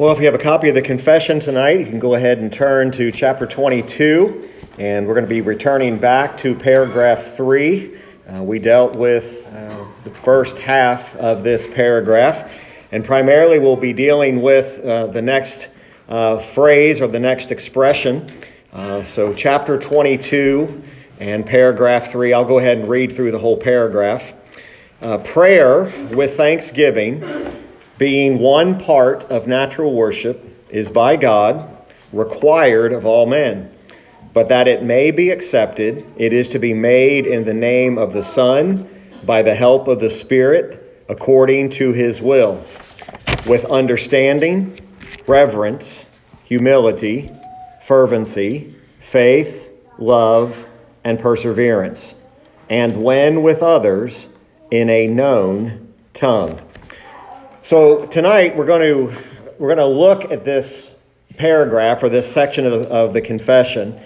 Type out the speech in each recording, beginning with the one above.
Well, if you have a copy of the confession tonight, you can go ahead and turn to chapter 22, and we're going to be returning back to paragraph 3. Uh, we dealt with uh, the first half of this paragraph, and primarily we'll be dealing with uh, the next uh, phrase or the next expression. Uh, so, chapter 22 and paragraph 3, I'll go ahead and read through the whole paragraph. Uh, prayer with thanksgiving being one part of natural worship, is by God required of all men. But that it may be accepted, it is to be made in the name of the Son, by the help of the Spirit, according to his will, with understanding, reverence, humility, fervency, faith, love, and perseverance, and when with others, in a known tongue. So tonight we're going to we're going to look at this paragraph or this section of the, of the confession.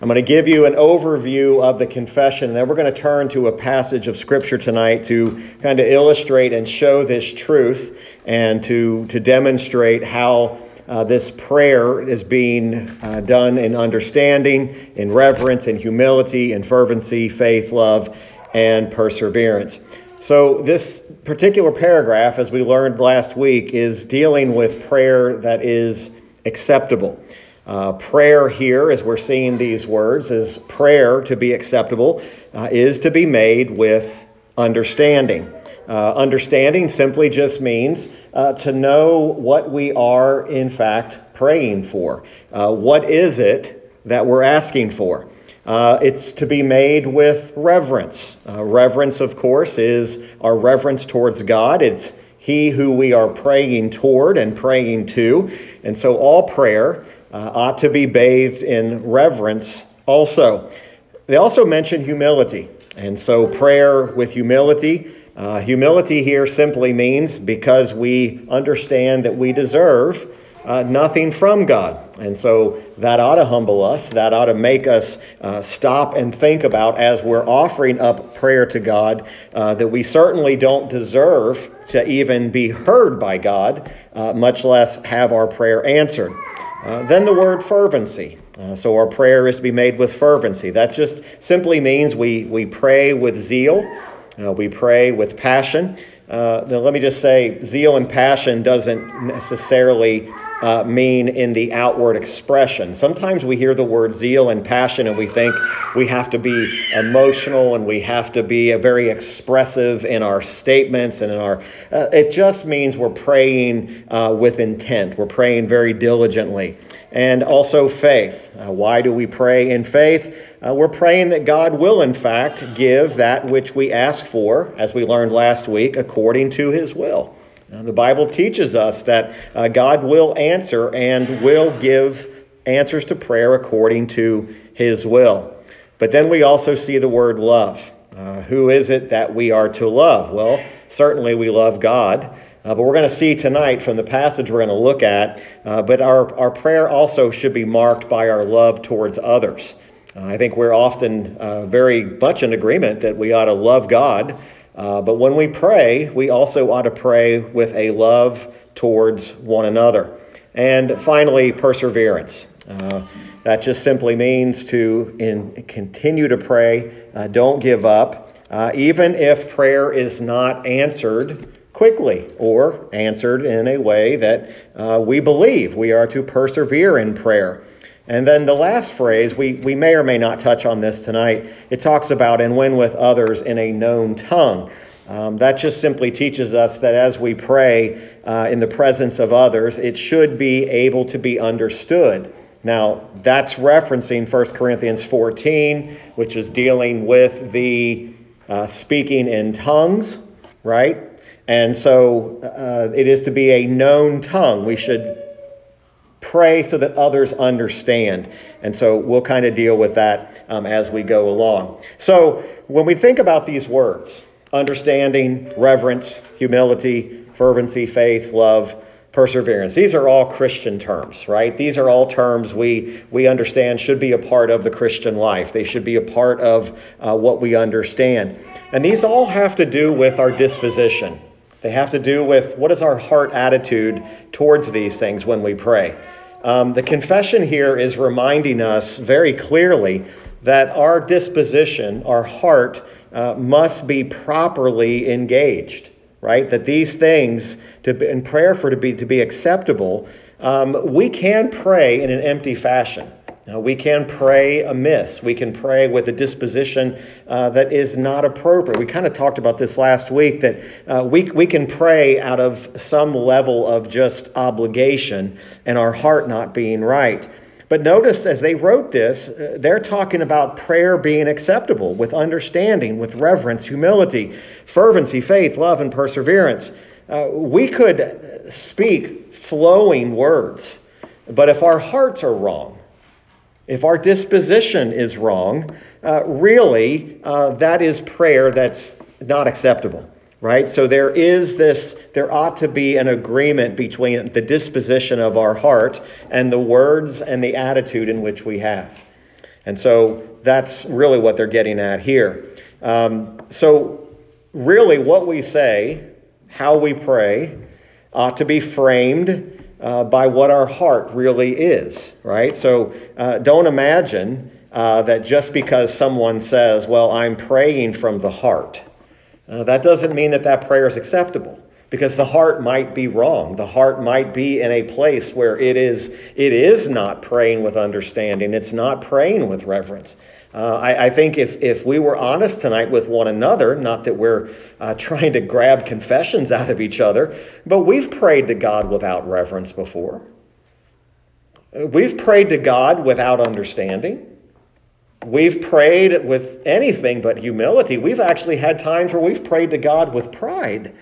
I'm going to give you an overview of the confession, and then we're going to turn to a passage of Scripture tonight to kind of illustrate and show this truth and to, to demonstrate how uh, this prayer is being uh, done in understanding, in reverence, in humility, in fervency, faith, love, and perseverance. So, this particular paragraph, as we learned last week, is dealing with prayer that is acceptable. Uh, prayer here, as we're seeing these words, is prayer to be acceptable, uh, is to be made with understanding. Uh, understanding simply just means uh, to know what we are, in fact, praying for. Uh, what is it that we're asking for? Uh, it's to be made with reverence. Uh, reverence, of course, is our reverence towards God. It's He who we are praying toward and praying to. And so all prayer uh, ought to be bathed in reverence also. They also mention humility. And so prayer with humility. Uh, humility here simply means because we understand that we deserve uh, nothing from God. And so that ought to humble us. That ought to make us uh, stop and think about as we're offering up prayer to God uh, that we certainly don't deserve to even be heard by God, uh, much less have our prayer answered. Uh, then the word fervency. Uh, so our prayer is to be made with fervency. That just simply means we, we pray with zeal, we pray with passion. now, let me just say, zeal and passion doesn't necessarily uh, mean in the outward expression. Sometimes we hear the word zeal and passion and we think we have to be emotional and we have to be very expressive in our statements and in our. Uh, it just means we're praying uh, with intent, we're praying very diligently. And also faith. Uh, why do we pray in faith? Uh, we're praying that God will, in fact, give that which we ask for, as we learned last week, according to his will. Now, the Bible teaches us that uh, God will answer and will give answers to prayer according to his will. But then we also see the word love. Uh, who is it that we are to love? Well, certainly we love God. Uh, but we're going to see tonight from the passage we're going to look at, uh, but our, our prayer also should be marked by our love towards others. Uh, I think we're often uh, very much in agreement that we ought to love God, uh, but when we pray, we also ought to pray with a love towards one another. And finally, perseverance. Uh, that just simply means to in, continue to pray, uh, don't give up, uh, even if prayer is not answered quickly or answered in a way that uh, we believe. We are to persevere in prayer. And then the last phrase, we, we may or may not touch on this tonight. It talks about, and when with others in a known tongue. Um, that just simply teaches us that as we pray uh, in the presence of others, it should be able to be understood. Now, that's referencing 1 Corinthians 14, which is dealing with the uh, speaking in tongues, right? And so uh, it is to be a known tongue. We should pray so that others understand. And so we'll kind of deal with that um, as we go along. So when we think about these words, understanding, reverence, humility, fervency, faith, love, perseverance. These are all Christian terms, right? These are all terms we, we understand should be a part of the Christian life. They should be a part of uh, what we understand. And these all have to do with our disposition. They have to do with what is our heart attitude towards these things when we pray. Um, the confession here is reminding us very clearly that our disposition, our heart, uh, must be properly engaged, right? That these things, to be, in prayer for to be to be acceptable, um, we can pray in an empty fashion. Uh, we can pray amiss. We can pray with a disposition uh, that is not appropriate. We kind of talked about this last week that uh, we, we can pray out of some level of just obligation and our heart not being right. But notice as they wrote this, uh, they're talking about prayer being acceptable with understanding, with reverence, humility, fervency, faith, love, and perseverance. Uh, we could speak flowing words, but if our hearts are wrong, if our disposition is wrong, uh, really, uh, that is prayer that's not acceptable, right? So there is this, there ought to be an agreement between the disposition of our heart and the words and the attitude in which we have. And so that's really what they're getting at here. Um, so, really, what we say, how we pray, ought to be framed uh, by what our heart really is, right? So uh, don't imagine uh, that just because someone says, Well, I'm praying from the heart, uh, that doesn't mean that that prayer is acceptable. Because the heart might be wrong. The heart might be in a place where it is, it is not praying with understanding. It's not praying with reverence. Uh, I, I, think if, if we were honest tonight with one another, not that we're uh, trying to grab confessions out of each other, but we've prayed to God without reverence before. We've prayed to God without understanding. We've prayed with anything but humility. We've actually had times where we've prayed to God with pride.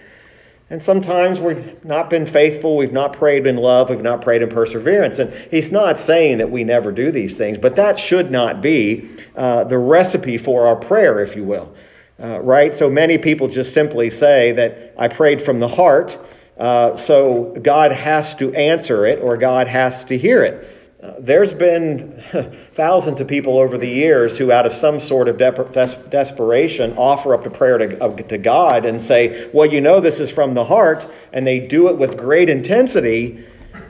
And sometimes we've not been faithful, we've not prayed in love, we've not prayed in perseverance. And he's not saying that we never do these things, but that should not be uh, the recipe for our prayer, if you will. Uh, right? So many people just simply say that I prayed from the heart, uh, so God has to answer it or God has to hear it there's been thousands of people over the years who, out of some sort of de- des- desperation, offer up a prayer to, to God and say, Well, you know, this is from the heart, and they do it with great intensity,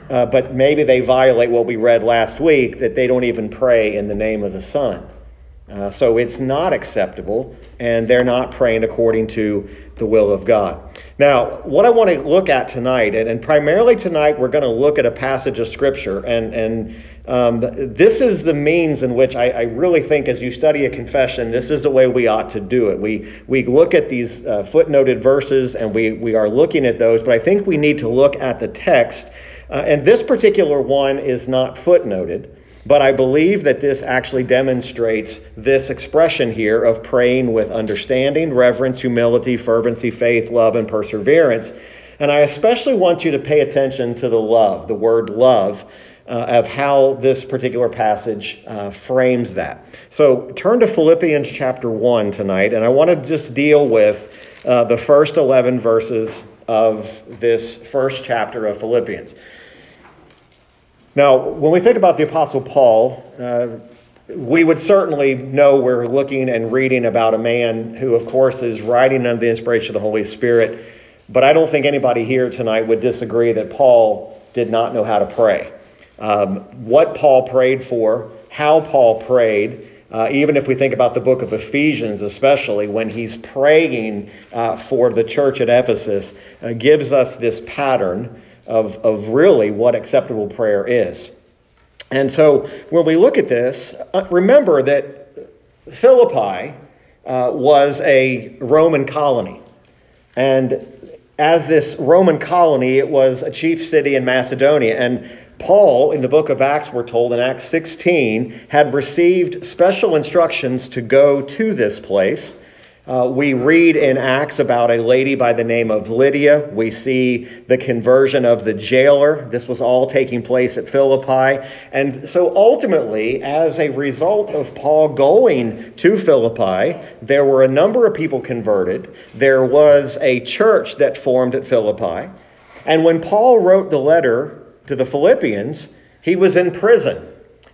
uh, but maybe they violate what we read last week that they don't even pray in the name of the Son. Uh, so it's not acceptable, and they're not praying according to the will of God. Now, what I want to look at tonight, and, and primarily tonight, we're going to look at a passage of Scripture, and, and um, this is the means in which I, I, really think, as you study a confession, this is the way we ought to do it. We, we look at these uh, footnoted verses, and we, we are looking at those, but I think we need to look at the text. Uh, and this particular one is not footnoted. But I believe that this actually demonstrates this expression here of praying with understanding, reverence, humility, fervency, faith, love, and perseverance. And I especially want you to pay attention to the love, the word love, uh, of how this particular passage uh, frames that. So turn to Philippians chapter 1 tonight, and I want to just deal with uh, the first 11 verses of this first chapter of Philippians. Now, when we think about the Apostle Paul, uh, we would certainly know we're looking and reading about a man who, of course, is writing under the inspiration of the Holy Spirit. But I don't think anybody here tonight would disagree that Paul did not know how to pray. Um, what Paul prayed for, how Paul prayed, uh, even if we think about the book of Ephesians, especially when he's praying uh, for the church at Ephesus, uh, gives us this pattern of, of really what acceptable prayer is. And so when we look at this, uh, remember that Philippi uh, was a Roman colony. And as this Roman colony, it was a chief city in Macedonia. And Paul, in the book of Acts, we're told in Acts 16, had received special instructions to go to this place. Uh, we read in Acts about a lady by the name of Lydia. We see the conversion of the jailer. This was all taking place at Philippi. And so ultimately, as a result of Paul going to Philippi, there were a number of people converted. There was a church that formed at Philippi. And when Paul wrote the letter to the Philippians, he was in prison.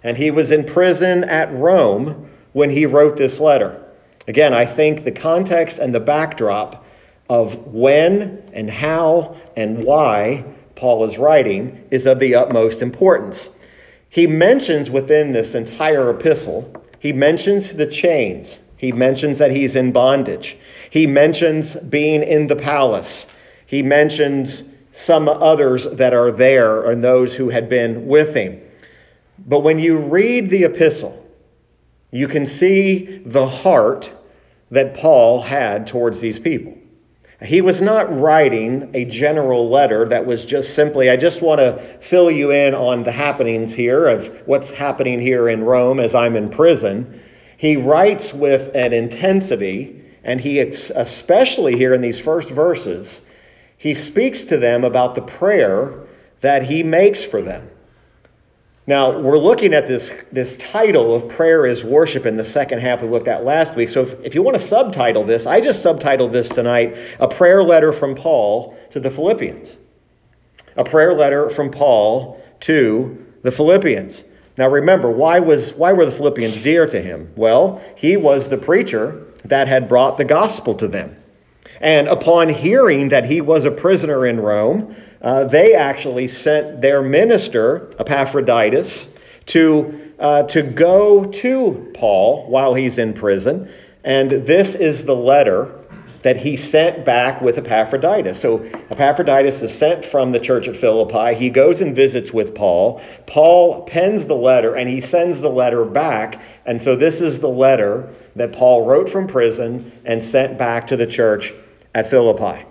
And he was in prison at Rome when he wrote this letter. Again, I think the context and the backdrop of when and how and why Paul is writing is of the utmost importance. He mentions within this entire epistle, he mentions the chains. He mentions that he's in bondage. He mentions being in the palace. He mentions some others that are there and those who had been with him. But when you read the epistle, you can see the heart that Paul had towards these people. He was not writing a general letter that was just simply, I just want to fill you in on the happenings here of what's happening here in Rome as I'm in prison. He writes with an intensity, and he, especially here in these first verses, he speaks to them about the prayer that he makes for them. Now, we're looking at this, this title of Prayer is Worship in the second half we looked at last week. So, if, if you want to subtitle this, I just subtitled this tonight A Prayer Letter from Paul to the Philippians. A prayer letter from Paul to the Philippians. Now, remember, why, was, why were the Philippians dear to him? Well, he was the preacher that had brought the gospel to them. And upon hearing that he was a prisoner in Rome, uh, they actually sent their minister, Epaphroditus, to, uh, to go to Paul while he's in prison. And this is the letter that he sent back with Epaphroditus. So Epaphroditus is sent from the church at Philippi. He goes and visits with Paul. Paul pens the letter and he sends the letter back. And so this is the letter that Paul wrote from prison and sent back to the church at Philippi.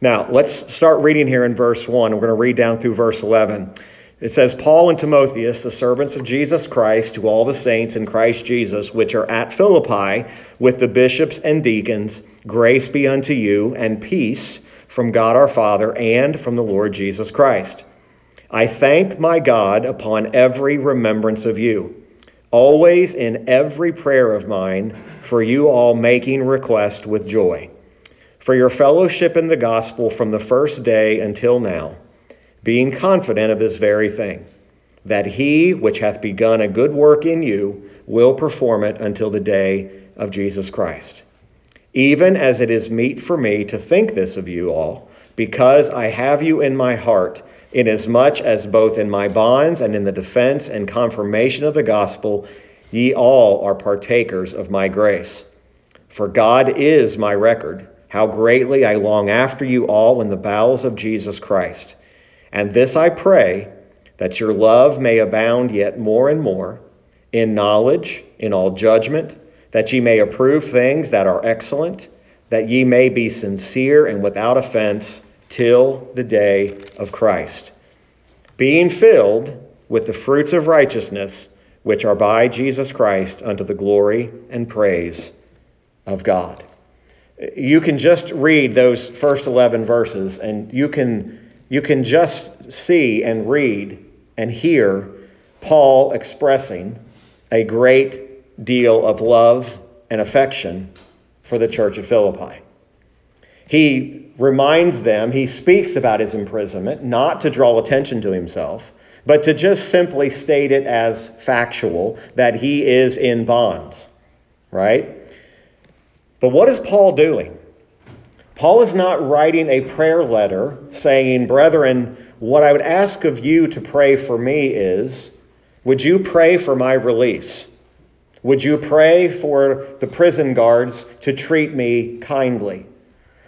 Now, let's start reading here in verse 1. We're going to read down through verse 11. It says, Paul and Timotheus, the servants of Jesus Christ, to all the saints in Christ Jesus, which are at Philippi, with the bishops and deacons, grace be unto you, and peace from God our Father and from the Lord Jesus Christ. I thank my God upon every remembrance of you, always in every prayer of mine, for you all making request with joy for your fellowship in the gospel from the first day until now, being confident of this very thing, that he which hath begun a good work in you will perform it until the day of Jesus Christ. Even as it is meet for me to think this of you all, because I have you in my heart, inasmuch as both in my bonds and in the defense and confirmation of the gospel, ye all are partakers of my grace. For God is my record how greatly I long after you all in the bowels of Jesus Christ. And this I pray, that your love may abound yet more and more in knowledge, in all judgment, that ye may approve things that are excellent, that ye may be sincere and without offense till the day of Christ, being filled with the fruits of righteousness which are by Jesus Christ unto the glory and praise of God you can just read those first 11 verses and you can, you can just see and read and hear Paul expressing a great deal of love and affection for the church of Philippi. He reminds them, he speaks about his imprisonment, not to draw attention to himself, but to just simply state it as factual that he is in bonds, right? But what is Paul doing? Paul is not writing a prayer letter saying, Brethren, what I would ask of you to pray for me is, would you pray for my release? Would you pray for the prison guards to treat me kindly?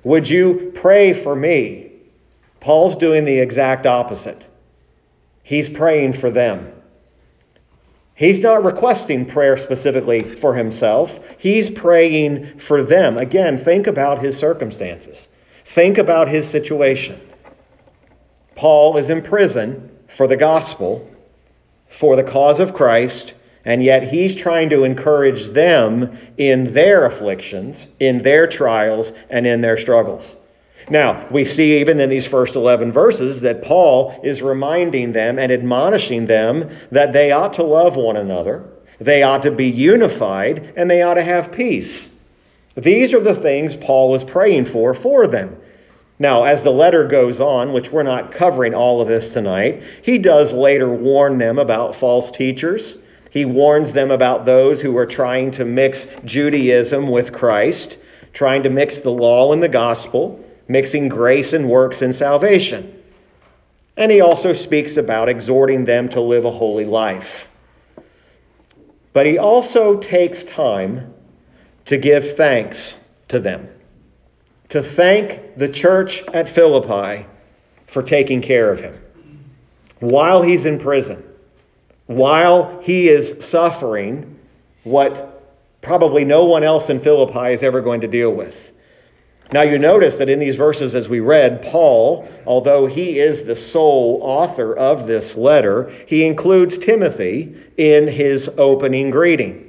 Would you pray for me? Paul's doing the exact opposite. He's praying for them. He's not requesting prayer specifically for himself. He's praying for them. Again, think about his circumstances. Think about his situation. Paul is in prison for the gospel, for the cause of Christ, and yet he's trying to encourage them in their afflictions, in their trials, and in their struggles. Now, we see even in these first 11 verses that Paul is reminding them and admonishing them that they ought to love one another, they ought to be unified, and they ought to have peace. These are the things Paul was praying for for them. Now, as the letter goes on, which we're not covering all of this tonight, he does later warn them about false teachers. He warns them about those who are trying to mix Judaism with Christ, trying to mix the law and the gospel mixing grace and works in salvation. And he also speaks about exhorting them to live a holy life. But he also takes time to give thanks to them, to thank the church at Philippi for taking care of him while he's in prison, while he is suffering what probably no one else in Philippi is ever going to deal with. Now, you notice that in these verses, as we read, Paul, although he is the sole author of this letter, he includes Timothy in his opening greeting.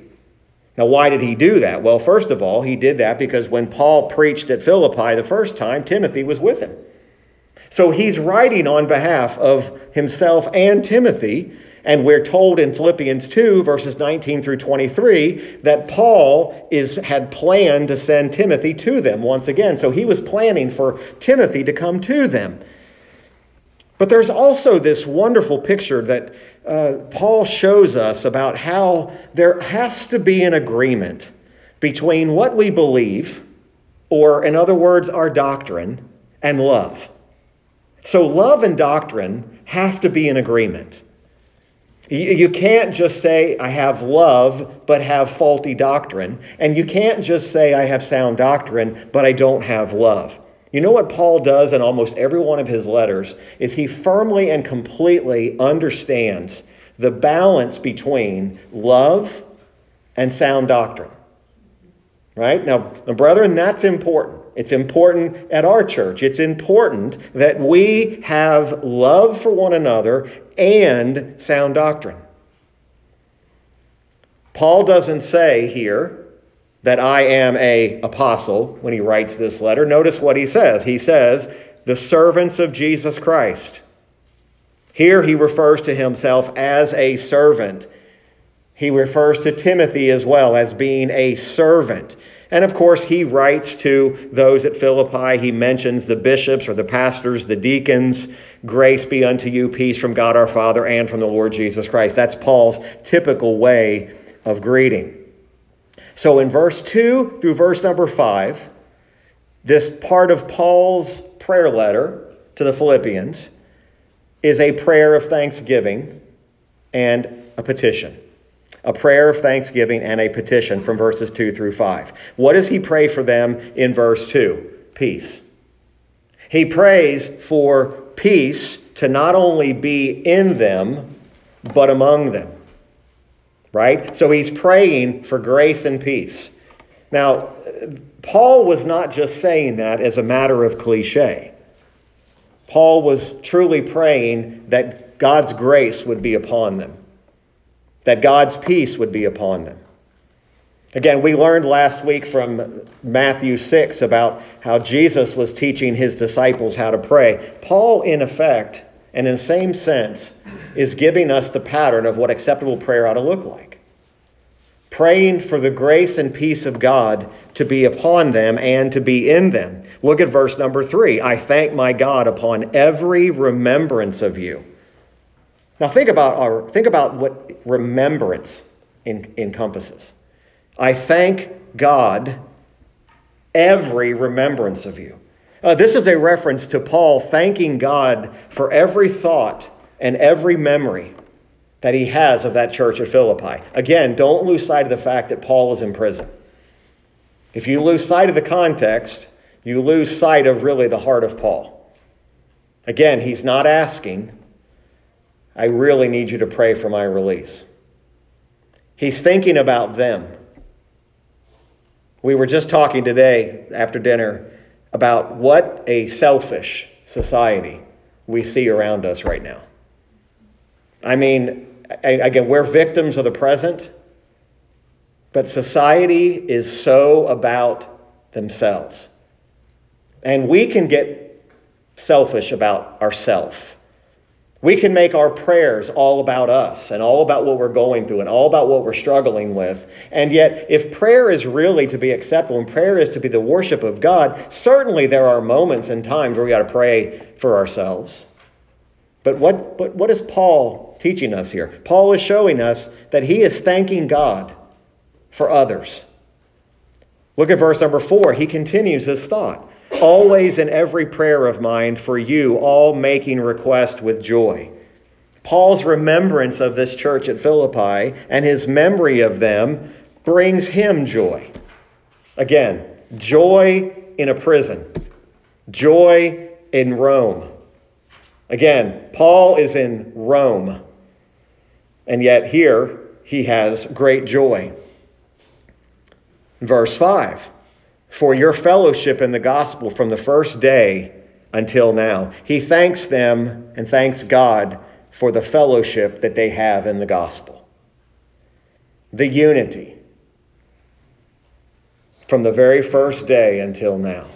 Now, why did he do that? Well, first of all, he did that because when Paul preached at Philippi the first time, Timothy was with him. So he's writing on behalf of himself and Timothy and we're told in Philippians 2, verses 19 through 23, that Paul is, had planned to send Timothy to them once again. So he was planning for Timothy to come to them. But there's also this wonderful picture that uh, Paul shows us about how there has to be an agreement between what we believe, or in other words, our doctrine, and love. So love and doctrine have to be in agreement. You can't just say, I have love, but have faulty doctrine. And you can't just say, I have sound doctrine, but I don't have love. You know what Paul does in almost every one of his letters is he firmly and completely understands the balance between love and sound doctrine. Right? Now, brethren, that's important. It's important at our church. It's important that we have love for one another and sound doctrine. Paul doesn't say here that I am a apostle when he writes this letter. Notice what he says. He says, "The servants of Jesus Christ." Here he refers to himself as a servant. He refers to Timothy as well as being a servant. And of course, he writes to those at Philippi. He mentions the bishops or the pastors, the deacons. Grace be unto you, peace from God our Father and from the Lord Jesus Christ. That's Paul's typical way of greeting. So in verse 2 through verse number 5, this part of Paul's prayer letter to the Philippians is a prayer of thanksgiving and a petition a prayer of thanksgiving, and a petition from verses 2 through 5. What does he pray for them in verse 2? Peace. He prays for peace to not only be in them, but among them. Right? So he's praying for grace and peace. Now, Paul was not just saying that as a matter of cliche. Paul was truly praying that God's grace would be upon them that God's peace would be upon them. Again, we learned last week from Matthew 6 about how Jesus was teaching his disciples how to pray. Paul, in effect, and in the same sense, is giving us the pattern of what acceptable prayer ought to look like. Praying for the grace and peace of God to be upon them and to be in them. Look at verse number three. I thank my God upon every remembrance of you now think about our think about what remembrance in, encompasses. I thank God every remembrance of you. Uh, this is a reference to Paul thanking God for every thought and every memory that he has of that church at Philippi. Again, don't lose sight of the fact that Paul is in prison. If you lose sight of the context, you lose sight of really the heart of Paul. Again, he's not asking I really need you to pray for my release. He's thinking about them. We were just talking today after dinner about what a selfish society we see around us right now. I mean, again, we're victims of the present, but society is so about themselves. And we can get selfish about ourselves. We can make our prayers all about us and all about what we're going through and all about what we're struggling with. And yet, if prayer is really to be acceptable and prayer is to be the worship of God, certainly there are moments and times where we got to pray for ourselves. But what, but what is Paul teaching us here? Paul is showing us that he is thanking God for others. Look at verse number four. He continues his thought always in every prayer of mine for you, all making request with joy. Paul's remembrance of this church at Philippi and his memory of them brings him joy. Again, joy in a prison, joy in Rome. Again, Paul is in Rome, and yet here he has great joy. Verse 5 For your fellowship in the gospel from the first day until now. He thanks them and thanks God for the fellowship that they have in the gospel. The unity from the very first day until now.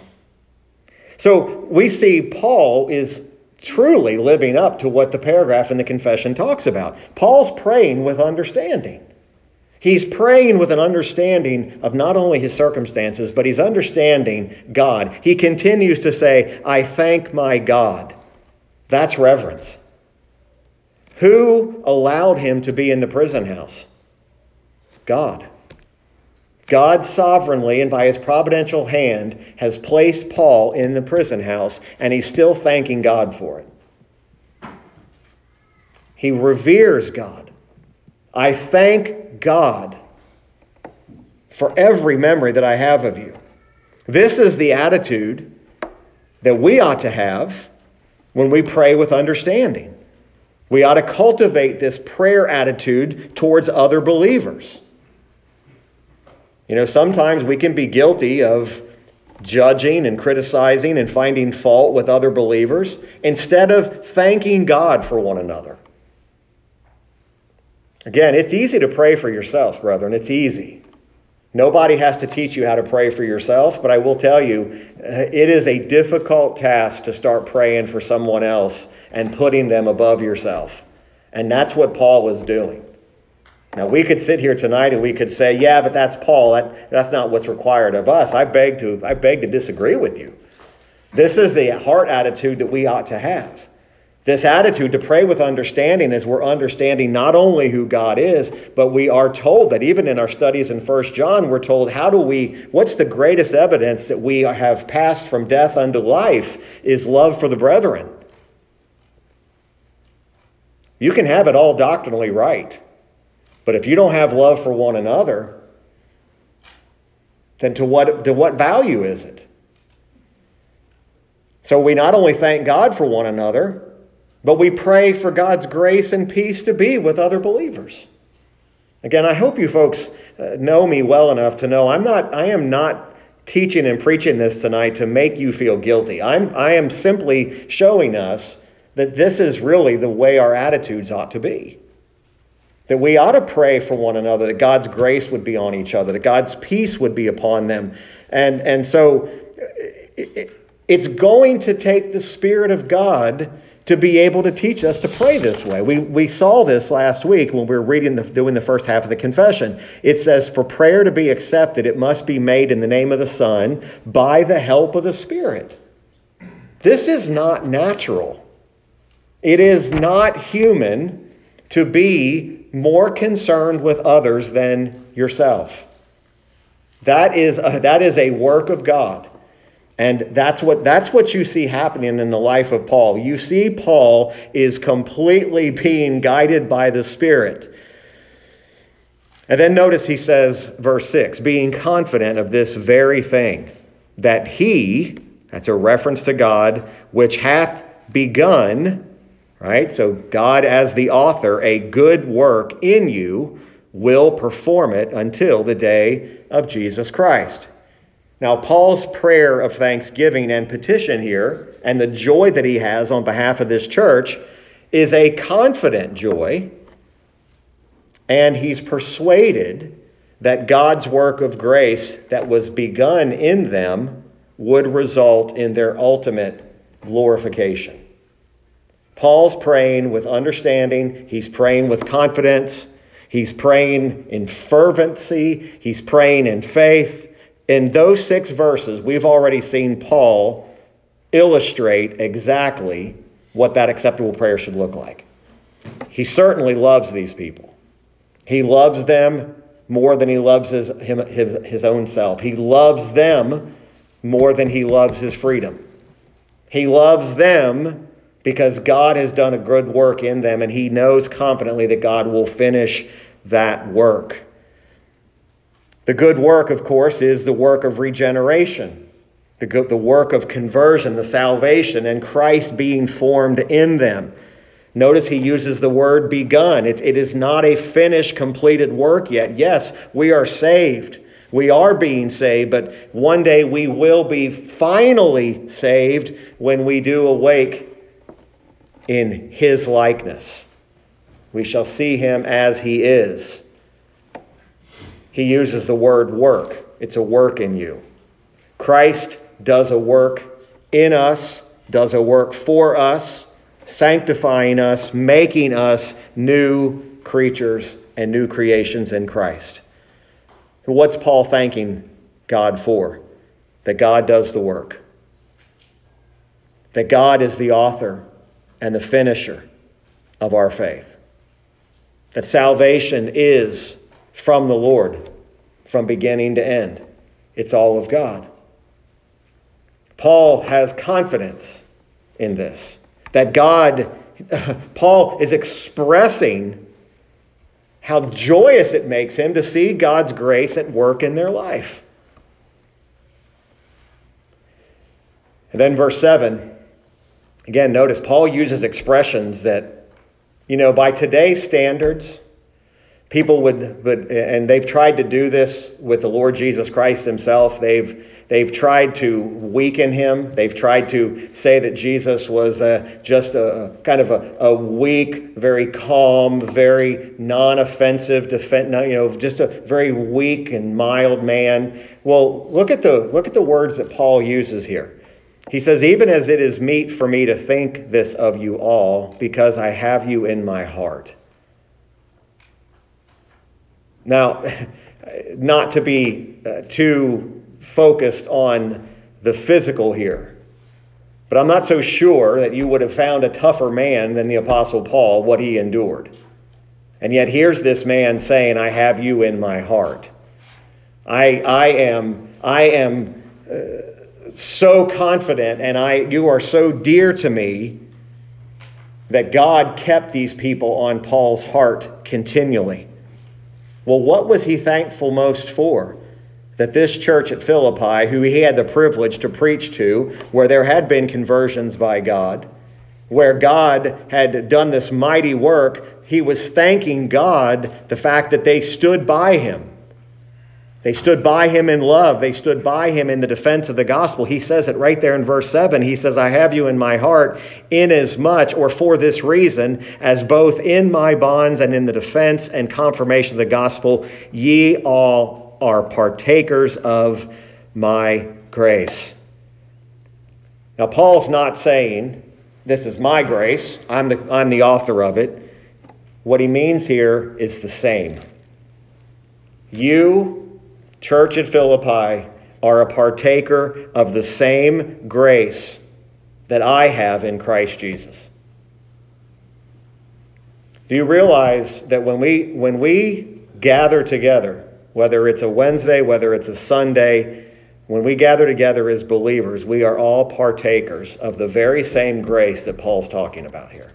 So we see Paul is truly living up to what the paragraph in the confession talks about. Paul's praying with understanding. He's praying with an understanding of not only his circumstances, but he's understanding God. He continues to say, I thank my God. That's reverence. Who allowed him to be in the prison house? God. God sovereignly and by his providential hand has placed Paul in the prison house, and he's still thanking God for it. He reveres God. I thank God for every memory that I have of you. This is the attitude that we ought to have when we pray with understanding. We ought to cultivate this prayer attitude towards other believers. You know, sometimes we can be guilty of judging and criticizing and finding fault with other believers instead of thanking God for one another. Again, it's easy to pray for yourself, brethren. It's easy. Nobody has to teach you how to pray for yourself, but I will tell you, uh, it is a difficult task to start praying for someone else and putting them above yourself. And that's what Paul was doing. Now, we could sit here tonight and we could say, yeah, but that's Paul. That, that's not what's required of us. I beg, to, I beg to disagree with you. This is the heart attitude that we ought to have. This attitude to pray with understanding is we're understanding not only who God is, but we are told that even in our studies in First John, we're told how do we, what's the greatest evidence that we have passed from death unto life is love for the brethren. You can have it all doctrinally right. But if you don't have love for one another, then to what, to what value is it? So we not only thank God for one another, but we pray for God's grace and peace to be with other believers. Again, I hope you folks uh, know me well enough to know I'm not, I am not teaching and preaching this tonight to make you feel guilty. I'm, I am simply showing us that this is really the way our attitudes ought to be. That we ought to pray for one another, that God's grace would be on each other, that God's peace would be upon them. And, and so it, it's going to take the Spirit of God to be able to teach us to pray this way. We, we saw this last week when we were reading the, doing the first half of the confession. It says, For prayer to be accepted, it must be made in the name of the Son by the help of the Spirit. This is not natural. It is not human to be more concerned with others than yourself. That is a, that is a work of God. And that's what, that's what you see happening in the life of Paul. You see, Paul is completely being guided by the Spirit. And then notice he says, verse 6 being confident of this very thing, that he, that's a reference to God, which hath begun right? So, God, as the author, a good work in you, will perform it until the day of Jesus Christ. Now, Paul's prayer of thanksgiving and petition here, and the joy that he has on behalf of this church, is a confident joy, and he's persuaded that God's work of grace that was begun in them would result in their ultimate glorification. Paul's praying with understanding, he's praying with confidence, he's praying in fervency, he's praying in faith. In those six verses, we've already seen Paul illustrate exactly what that acceptable prayer should look like. He certainly loves these people. He loves them more than he loves his, him, his, his own self. He loves them more than he loves his freedom. He loves them because God has done a good work in them, and he knows confidently that God will finish that work. The good work, of course, is the work of regeneration, the, good, the work of conversion, the salvation, and Christ being formed in them. Notice he uses the word begun. It, it is not a finished, completed work yet. Yes, we are saved. We are being saved, but one day we will be finally saved when we do awake in his likeness. We shall see him as he is. He uses the word work, it's a work in you. Christ does a work in us, does a work for us, sanctifying us, making us new creatures and new creations in Christ. What's Paul thanking God for? That God does the work. That God is the author and the finisher of our faith. That salvation is from the Lord from beginning to end. It's all of God. Paul has confidence in this. That God, Paul is expressing how joyous it makes him to see God's grace at work in their life. And then verse 7, again, notice Paul uses expressions that, you know, by today's standards, people would, would and they've tried to do this with the Lord Jesus Christ himself. They've They've tried to weaken him. They've tried to say that Jesus was uh, just a kind of a, a, weak, very calm, very non-offensive, defend, you know, just a very weak and mild man. Well, look at the look at the words that Paul uses here. He says, "Even as it is meet for me to think this of you all, because I have you in my heart." Now, not to be uh, too focused on the physical here. But I'm not so sure that you would have found a tougher man than the Apostle Paul, what he endured. And yet, here's this man saying, I have you in my heart. I, I am, I am uh, so confident, and I, you are so dear to me that God kept these people on Paul's heart continually. Well, what was he thankful most for? that this church at Philippi, who he had the privilege to preach to, where there had been conversions by God, where God had done this mighty work, he was thanking God the fact that they stood by him. They stood by him in love. They stood by him in the defense of the gospel. He says it right there in verse 7. He says, I have you in my heart, inasmuch or for this reason, as both in my bonds and in the defense and confirmation of the gospel, ye all are partakers of my grace. Now, Paul's not saying, This is my grace, I'm the, I'm the author of it. What he means here is the same. You, church at Philippi, are a partaker of the same grace that I have in Christ Jesus. Do you realize that when we, when we gather together, whether it's a Wednesday, whether it's a Sunday, when we gather together as believers, we are all partakers of the very same grace that Paul's talking about here.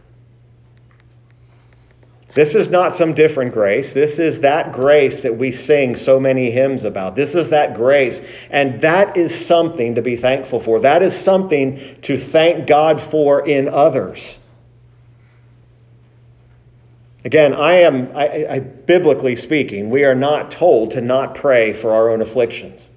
This is not some different grace. This is that grace that we sing so many hymns about. This is that grace. And that is something to be thankful for. That is something to thank God for in others. Again, I am, I, I, biblically speaking, we are not told to not pray for our own afflictions.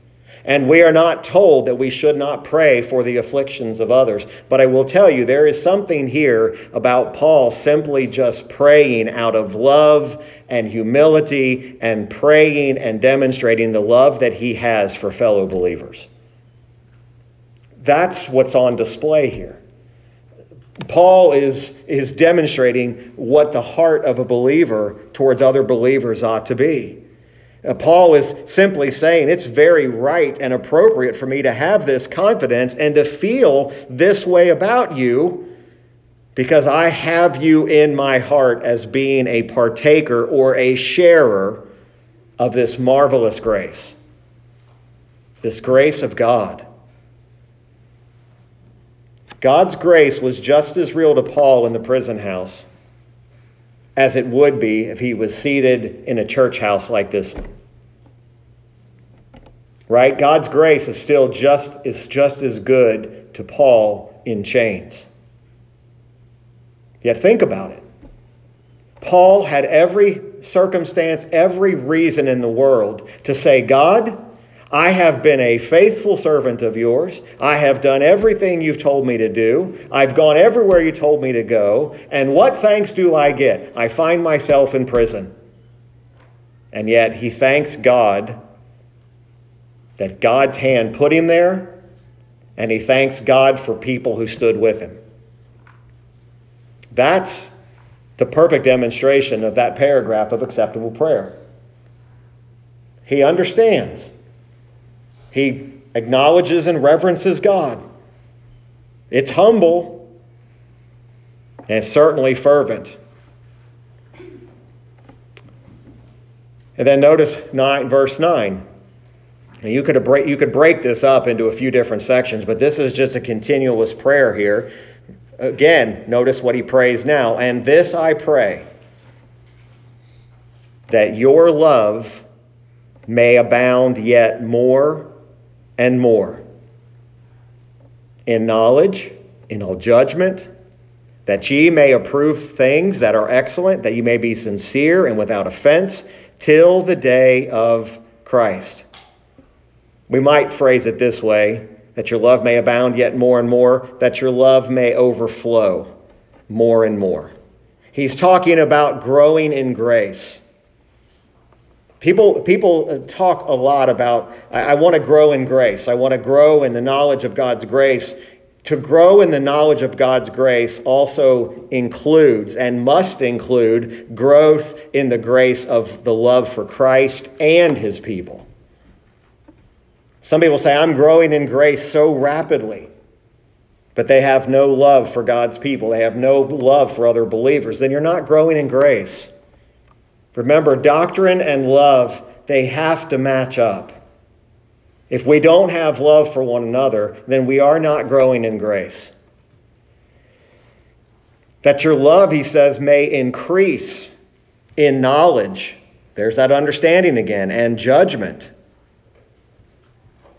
And we are not told that we should not pray for the afflictions of others. But I will tell you, there is something here about Paul simply just praying out of love and humility and praying and demonstrating the love that he has for fellow believers. That's what's on display here. Paul is, is demonstrating what the heart of a believer towards other believers ought to be. Uh, Paul is simply saying it's very right and appropriate for me to have this confidence and to feel this way about you because I have you in my heart as being a partaker or a sharer of this marvelous grace, this grace of God. God's grace was just as real to Paul in the prison house as it would be if he was seated in a church house like this. Right? God's grace is still just is just as good to Paul in chains. Yet think about it. Paul had every circumstance, every reason in the world to say, God, I have been a faithful servant of yours. I have done everything you've told me to do. I've gone everywhere you told me to go. And what thanks do I get? I find myself in prison. And yet he thanks God that God's hand put him there, and he thanks God for people who stood with him. That's the perfect demonstration of that paragraph of acceptable prayer. He understands. He acknowledges and reverences God. It's humble and certainly fervent. And then notice nine, verse 9. Now you could, break, you could break this up into a few different sections, but this is just a continuous prayer here. Again, notice what he prays now. And this I pray that your love may abound yet more and more in knowledge, in all judgment, that ye may approve things that are excellent, that ye may be sincere and without offense, till the day of Christ. We might phrase it this way that your love may abound yet more and more, that your love may overflow more and more. He's talking about growing in grace. People, people uh, talk a lot about, I, I want to grow in grace. I want to grow in the knowledge of God's grace. To grow in the knowledge of God's grace also includes and must include growth in the grace of the love for Christ and his people. Some people say, I'm growing in grace so rapidly, but they have no love for God's people. They have no love for other believers. Then you're not growing in grace. Remember, doctrine and love, they have to match up. If we don't have love for one another, then we are not growing in grace. That your love, he says, may increase in knowledge. There's that understanding again, and judgment.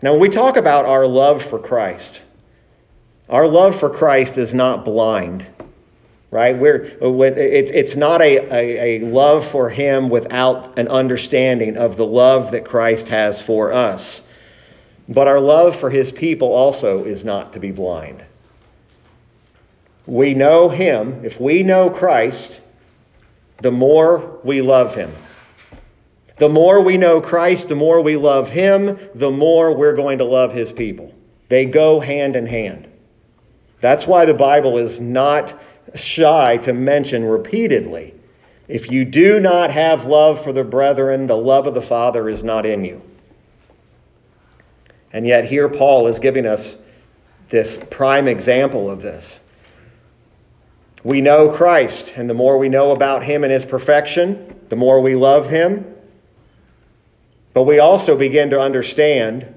Now, when we talk about our love for Christ, our love for Christ is not blind right? We're, uh, it's, it's not a, a, a love for Him without an understanding of the love that Christ has for us. But our love for His people also is not to be blind. We know Him, if we know Christ, the more we love Him. The more we know Christ, the more we love Him, the more we're going to love His people. They go hand in hand. That's why the Bible is not shy to mention repeatedly. If you do not have love for the brethren, the love of the Father is not in you. And yet, here Paul is giving us this prime example of this. We know Christ, and the more we know about him and his perfection, the more we love him. But we also begin to understand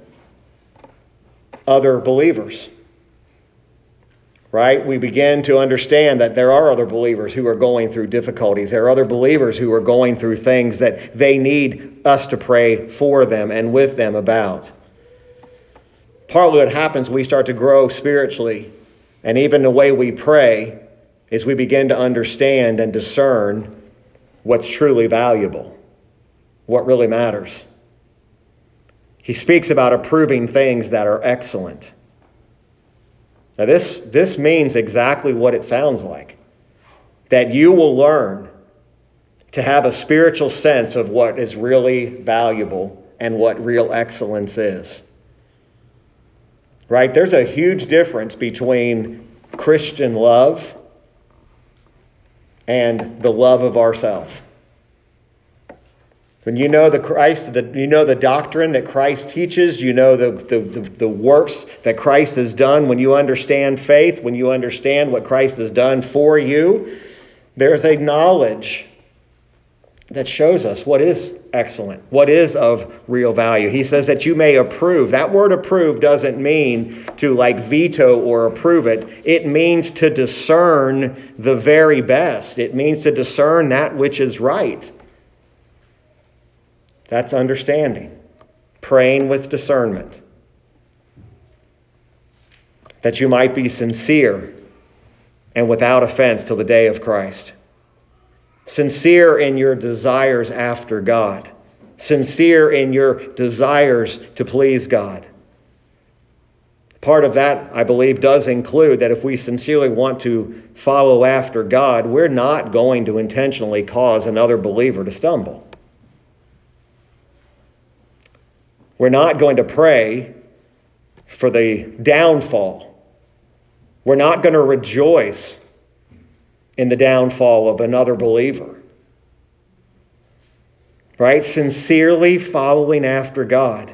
other believers right? We begin to understand that there are other believers who are going through difficulties. There are other believers who are going through things that they need us to pray for them and with them about. Partly what happens, we start to grow spiritually, and even the way we pray is we begin to understand and discern what's truly valuable, what really matters. He speaks about approving things that are excellent. Now, this, this means exactly what it sounds like that you will learn to have a spiritual sense of what is really valuable and what real excellence is. Right? There's a huge difference between Christian love and the love of ourselves. When you know the Christ, the, you know the doctrine that Christ teaches, you know the, the, the, the, works that Christ has done, when you understand faith, when you understand what Christ has done for you, there's a knowledge that shows us what is excellent, what is of real value. He says that you may approve. That word approve doesn't mean to like veto or approve it, it means to discern the very best. It means to discern that which is right. That's understanding, praying with discernment. That you might be sincere and without offense till the day of Christ sincere in your desires after God, sincere in your desires to please God. Part of that, I believe, does include that if we sincerely want to follow after God, we're not going to intentionally cause another believer to stumble. We're not going to pray for the downfall. We're not going to rejoice in the downfall of another believer. Right? Sincerely following after God.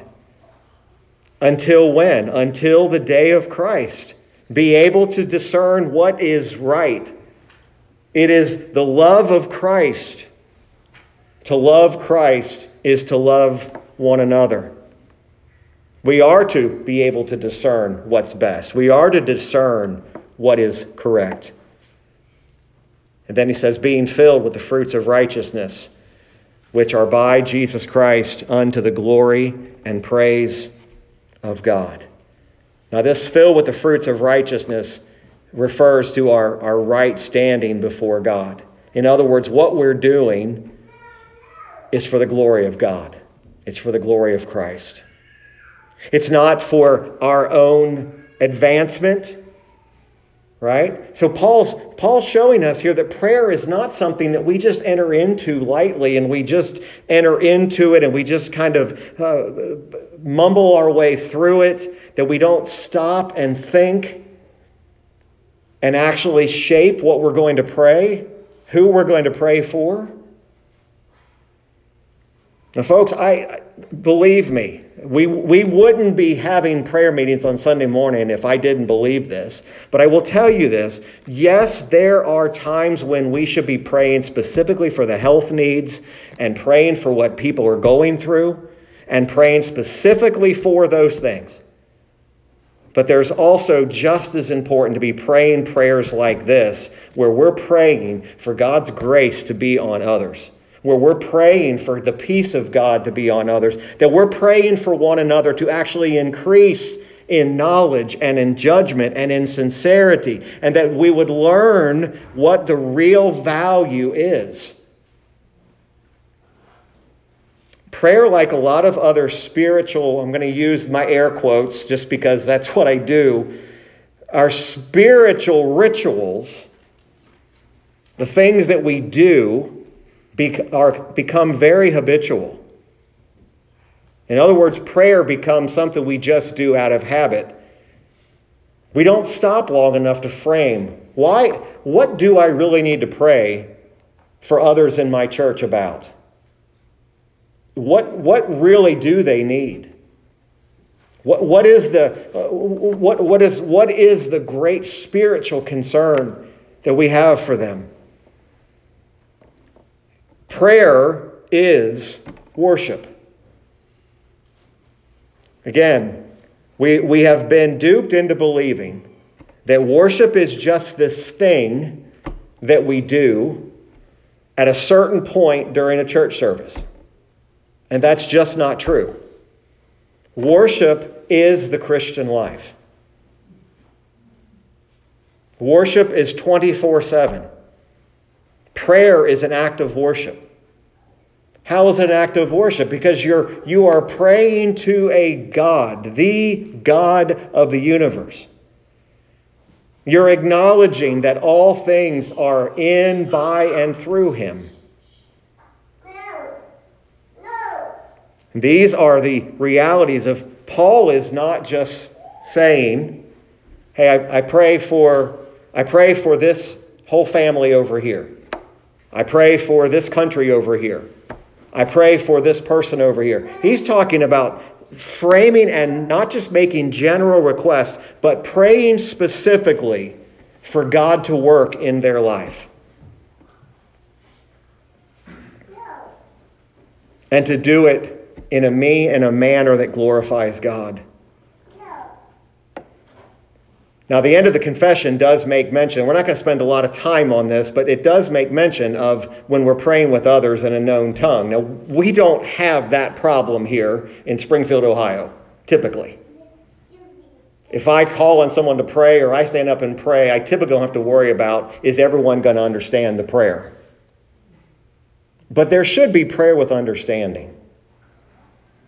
Until when? Until the day of Christ. Be able to discern what is right. It is the love of Christ. To love Christ is to love one another. We are to be able to discern what's best. We are to discern what is correct. And then he says, being filled with the fruits of righteousness, which are by Jesus Christ unto the glory and praise of God. Now, this filled with the fruits of righteousness refers to our, our right standing before God. In other words, what we're doing is for the glory of God, it's for the glory of Christ. It's not for our own advancement right? So paul's paul's showing us here that prayer is not something that we just enter into lightly and we just enter into it and we just kind of uh, mumble our way through it that we don't stop and think and actually shape what we're going to pray who we're going to pray for now folks i believe me we, we wouldn't be having prayer meetings on Sunday morning if I didn't believe this. But I will tell you this yes, there are times when we should be praying specifically for the health needs and praying for what people are going through and praying specifically for those things. But there's also just as important to be praying prayers like this, where we're praying for God's grace to be on others where we're praying for the peace of God to be on others, that we're praying for one another to actually increase in knowledge and in judgment and in sincerity, and that we would learn what the real value is. Prayer, like a lot of other spiritual, I'm going to use my air quotes just because that's what I do, our spiritual rituals, the things that we do, are, become very habitual. In other words, prayer becomes something we just do out of habit. We don't stop long enough to frame why, what do I really need to pray for others in my church about? What, what really do they need? What, what, is the, what, what, is, what is the great spiritual concern that we have for them? Prayer is worship. Again, we, we have been duped into believing that worship is just this thing that we do at a certain point during a church service. And that's just not true. Worship is the Christian life. Worship is 24 7. Prayer is an act of worship. How is it an act of worship? Because you're, you are praying to a God, the God of the universe. You're acknowledging that all things are in, by, and through Him. These are the realities of Paul is not just saying, hey, I, I, pray for I pray for this whole family over here. I pray for this country over here. I pray for this person over here. He's talking about framing and not just making general requests, but praying specifically for God to work in their life. and to do it in a me in a manner that glorifies God. Now, the end of the confession does make mention, we're not going to spend a lot of time on this, but it does make mention of when we're praying with others in a known tongue. Now, we don't have that problem here in Springfield, Ohio, typically. If I call on someone to pray or I stand up and pray, I typically don't have to worry about is everyone going to understand the prayer? But there should be prayer with understanding.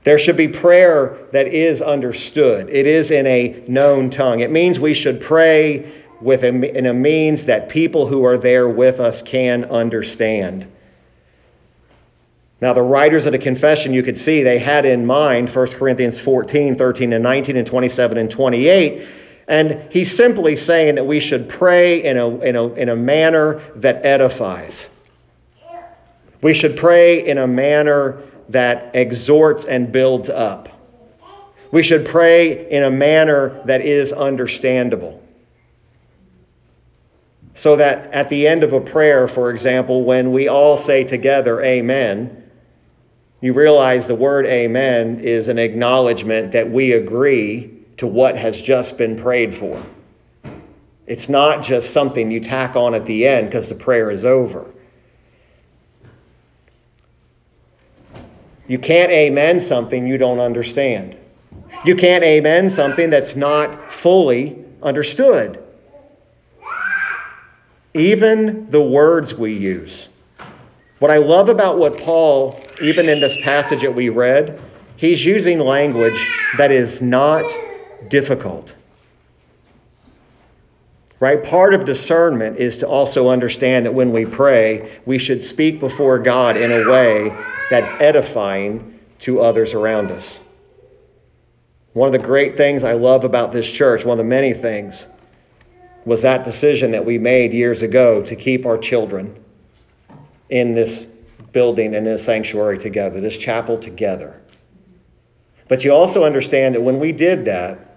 There should be prayer that is understood. It is in a known tongue. It means we should pray with a, in a means that people who are there with us can understand. Now, the writers of the confession, you could see they had in mind 1 Corinthians 14, 13, and 19, and 27 and 28. And he's simply saying that we should pray in a, in a, in a manner that edifies. We should pray in a manner that exhorts and builds up. We should pray in a manner that is understandable. So that at the end of a prayer, for example, when we all say together, Amen, you realize the word Amen is an acknowledgement that we agree to what has just been prayed for. It's not just something you tack on at the end because the prayer is over. You can't amen something you don't understand. You can't amen something that's not fully understood. Even the words we use. What I love about what Paul, even in this passage that we read, he's using language that is not difficult. Right? Part of discernment is to also understand that when we pray, we should speak before God in a way that's edifying to others around us. One of the great things I love about this church, one of the many things, was that decision that we made years ago to keep our children in this building and this sanctuary together, this chapel together. But you also understand that when we did that,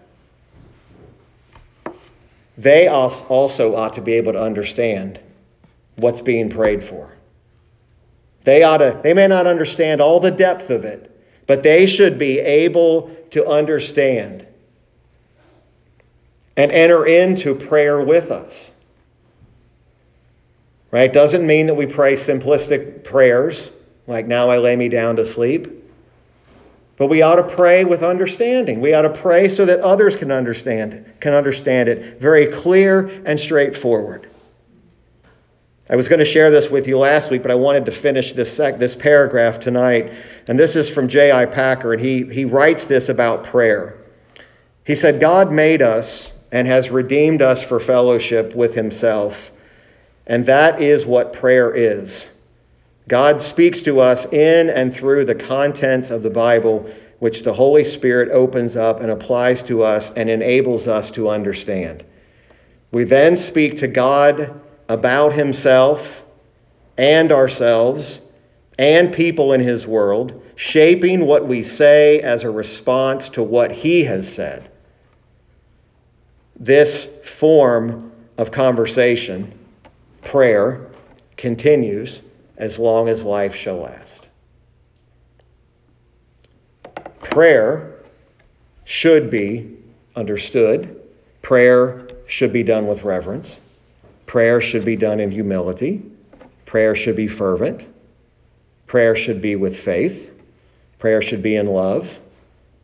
they also ought to be able to understand what's being prayed for. They ought to, they may not understand all the depth of it, but they should be able to understand and enter into prayer with us. Right? Doesn't mean that we pray simplistic prayers, like now I lay me down to sleep. But we ought to pray with understanding. We ought to pray so that others can understand it, can understand it. Very clear and straightforward. I was going to share this with you last week, but I wanted to finish this, sec- this paragraph tonight. And this is from J.I. Packer, and he, he writes this about prayer. He said, God made us and has redeemed us for fellowship with himself. And that is what prayer is. God speaks to us in and through the contents of the Bible, which the Holy Spirit opens up and applies to us and enables us to understand. We then speak to God about himself and ourselves and people in his world, shaping what we say as a response to what he has said. This form of conversation, prayer, continues as long as life shall last. Prayer should be understood. Prayer should be done with reverence. Prayer should be done in humility. Prayer should be fervent. Prayer should be with faith. Prayer should be in love.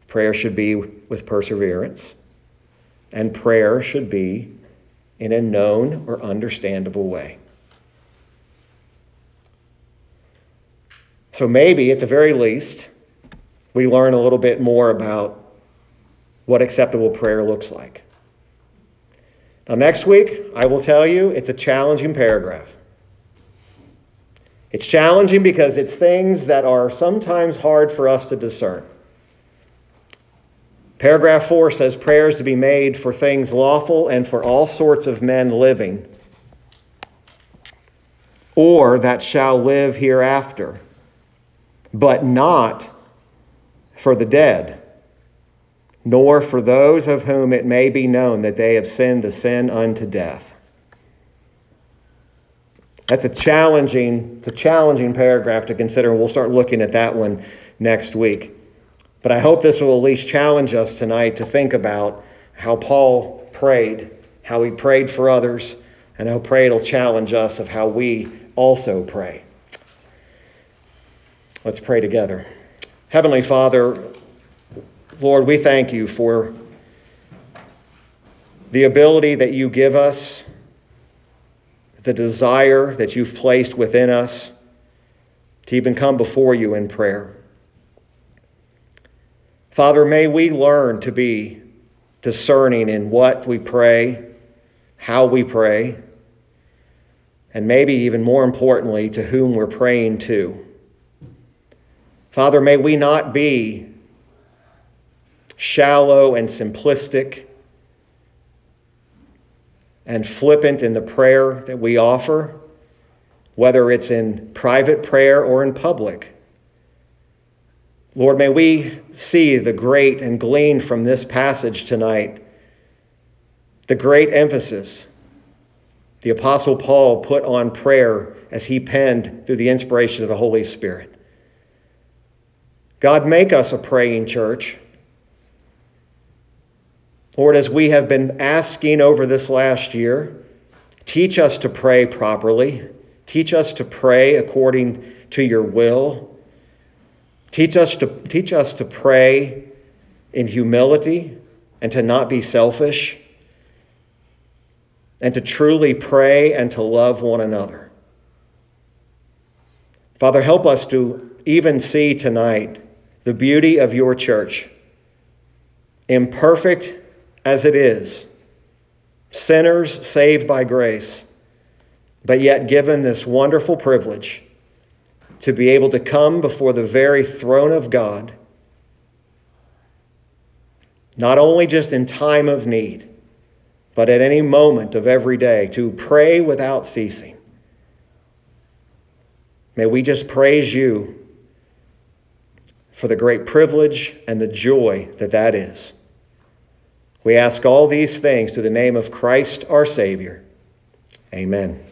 Prayer should be with perseverance. And prayer should be in a known or understandable way. So maybe, at the very least, we learn a little bit more about what acceptable prayer looks like. Now, next week, I will tell you it's a challenging paragraph. It's challenging because it's things that are sometimes hard for us to discern. Paragraph 4 says prayers to be made for things lawful and for all sorts of men living, or that shall live hereafter, but not for the dead nor for those of whom it may be known that they have sinned the sin unto death. That's a challenging, it's a challenging paragraph to consider. We'll start looking at that one next week. But I hope this will at least challenge us tonight to think about how Paul prayed, how he prayed for others, and I pray it'll challenge us of how we also pray. Let's pray together. Heavenly Father, Lord, we thank you for the ability that you give us, the desire that you've placed within us to even come before you in prayer. Father, may we learn to be discerning in what we pray, how we pray, and maybe even more importantly, to whom we're praying to. Father, may we not be shallow and simplistic and flippant in the prayer that we offer, whether it's in private prayer or in public. Lord, may we see the great and glean from this passage tonight the great emphasis the Apostle Paul put on prayer as he penned through the inspiration of the Holy Spirit. God, make us a praying church. Lord, as we have been asking over this last year, teach us to pray properly. Teach us to pray according to your will. Teach us to, teach us to pray in humility and to not be selfish and to truly pray and to love one another. Father, help us to even see tonight the beauty of your church, imperfect as it is, sinners saved by grace, but yet given this wonderful privilege to be able to come before the very throne of God, not only just in time of need, but at any moment of every day, to pray without ceasing. May we just praise you for the great privilege and the joy that that is. We ask all these things through the name of Christ our Savior. Amen.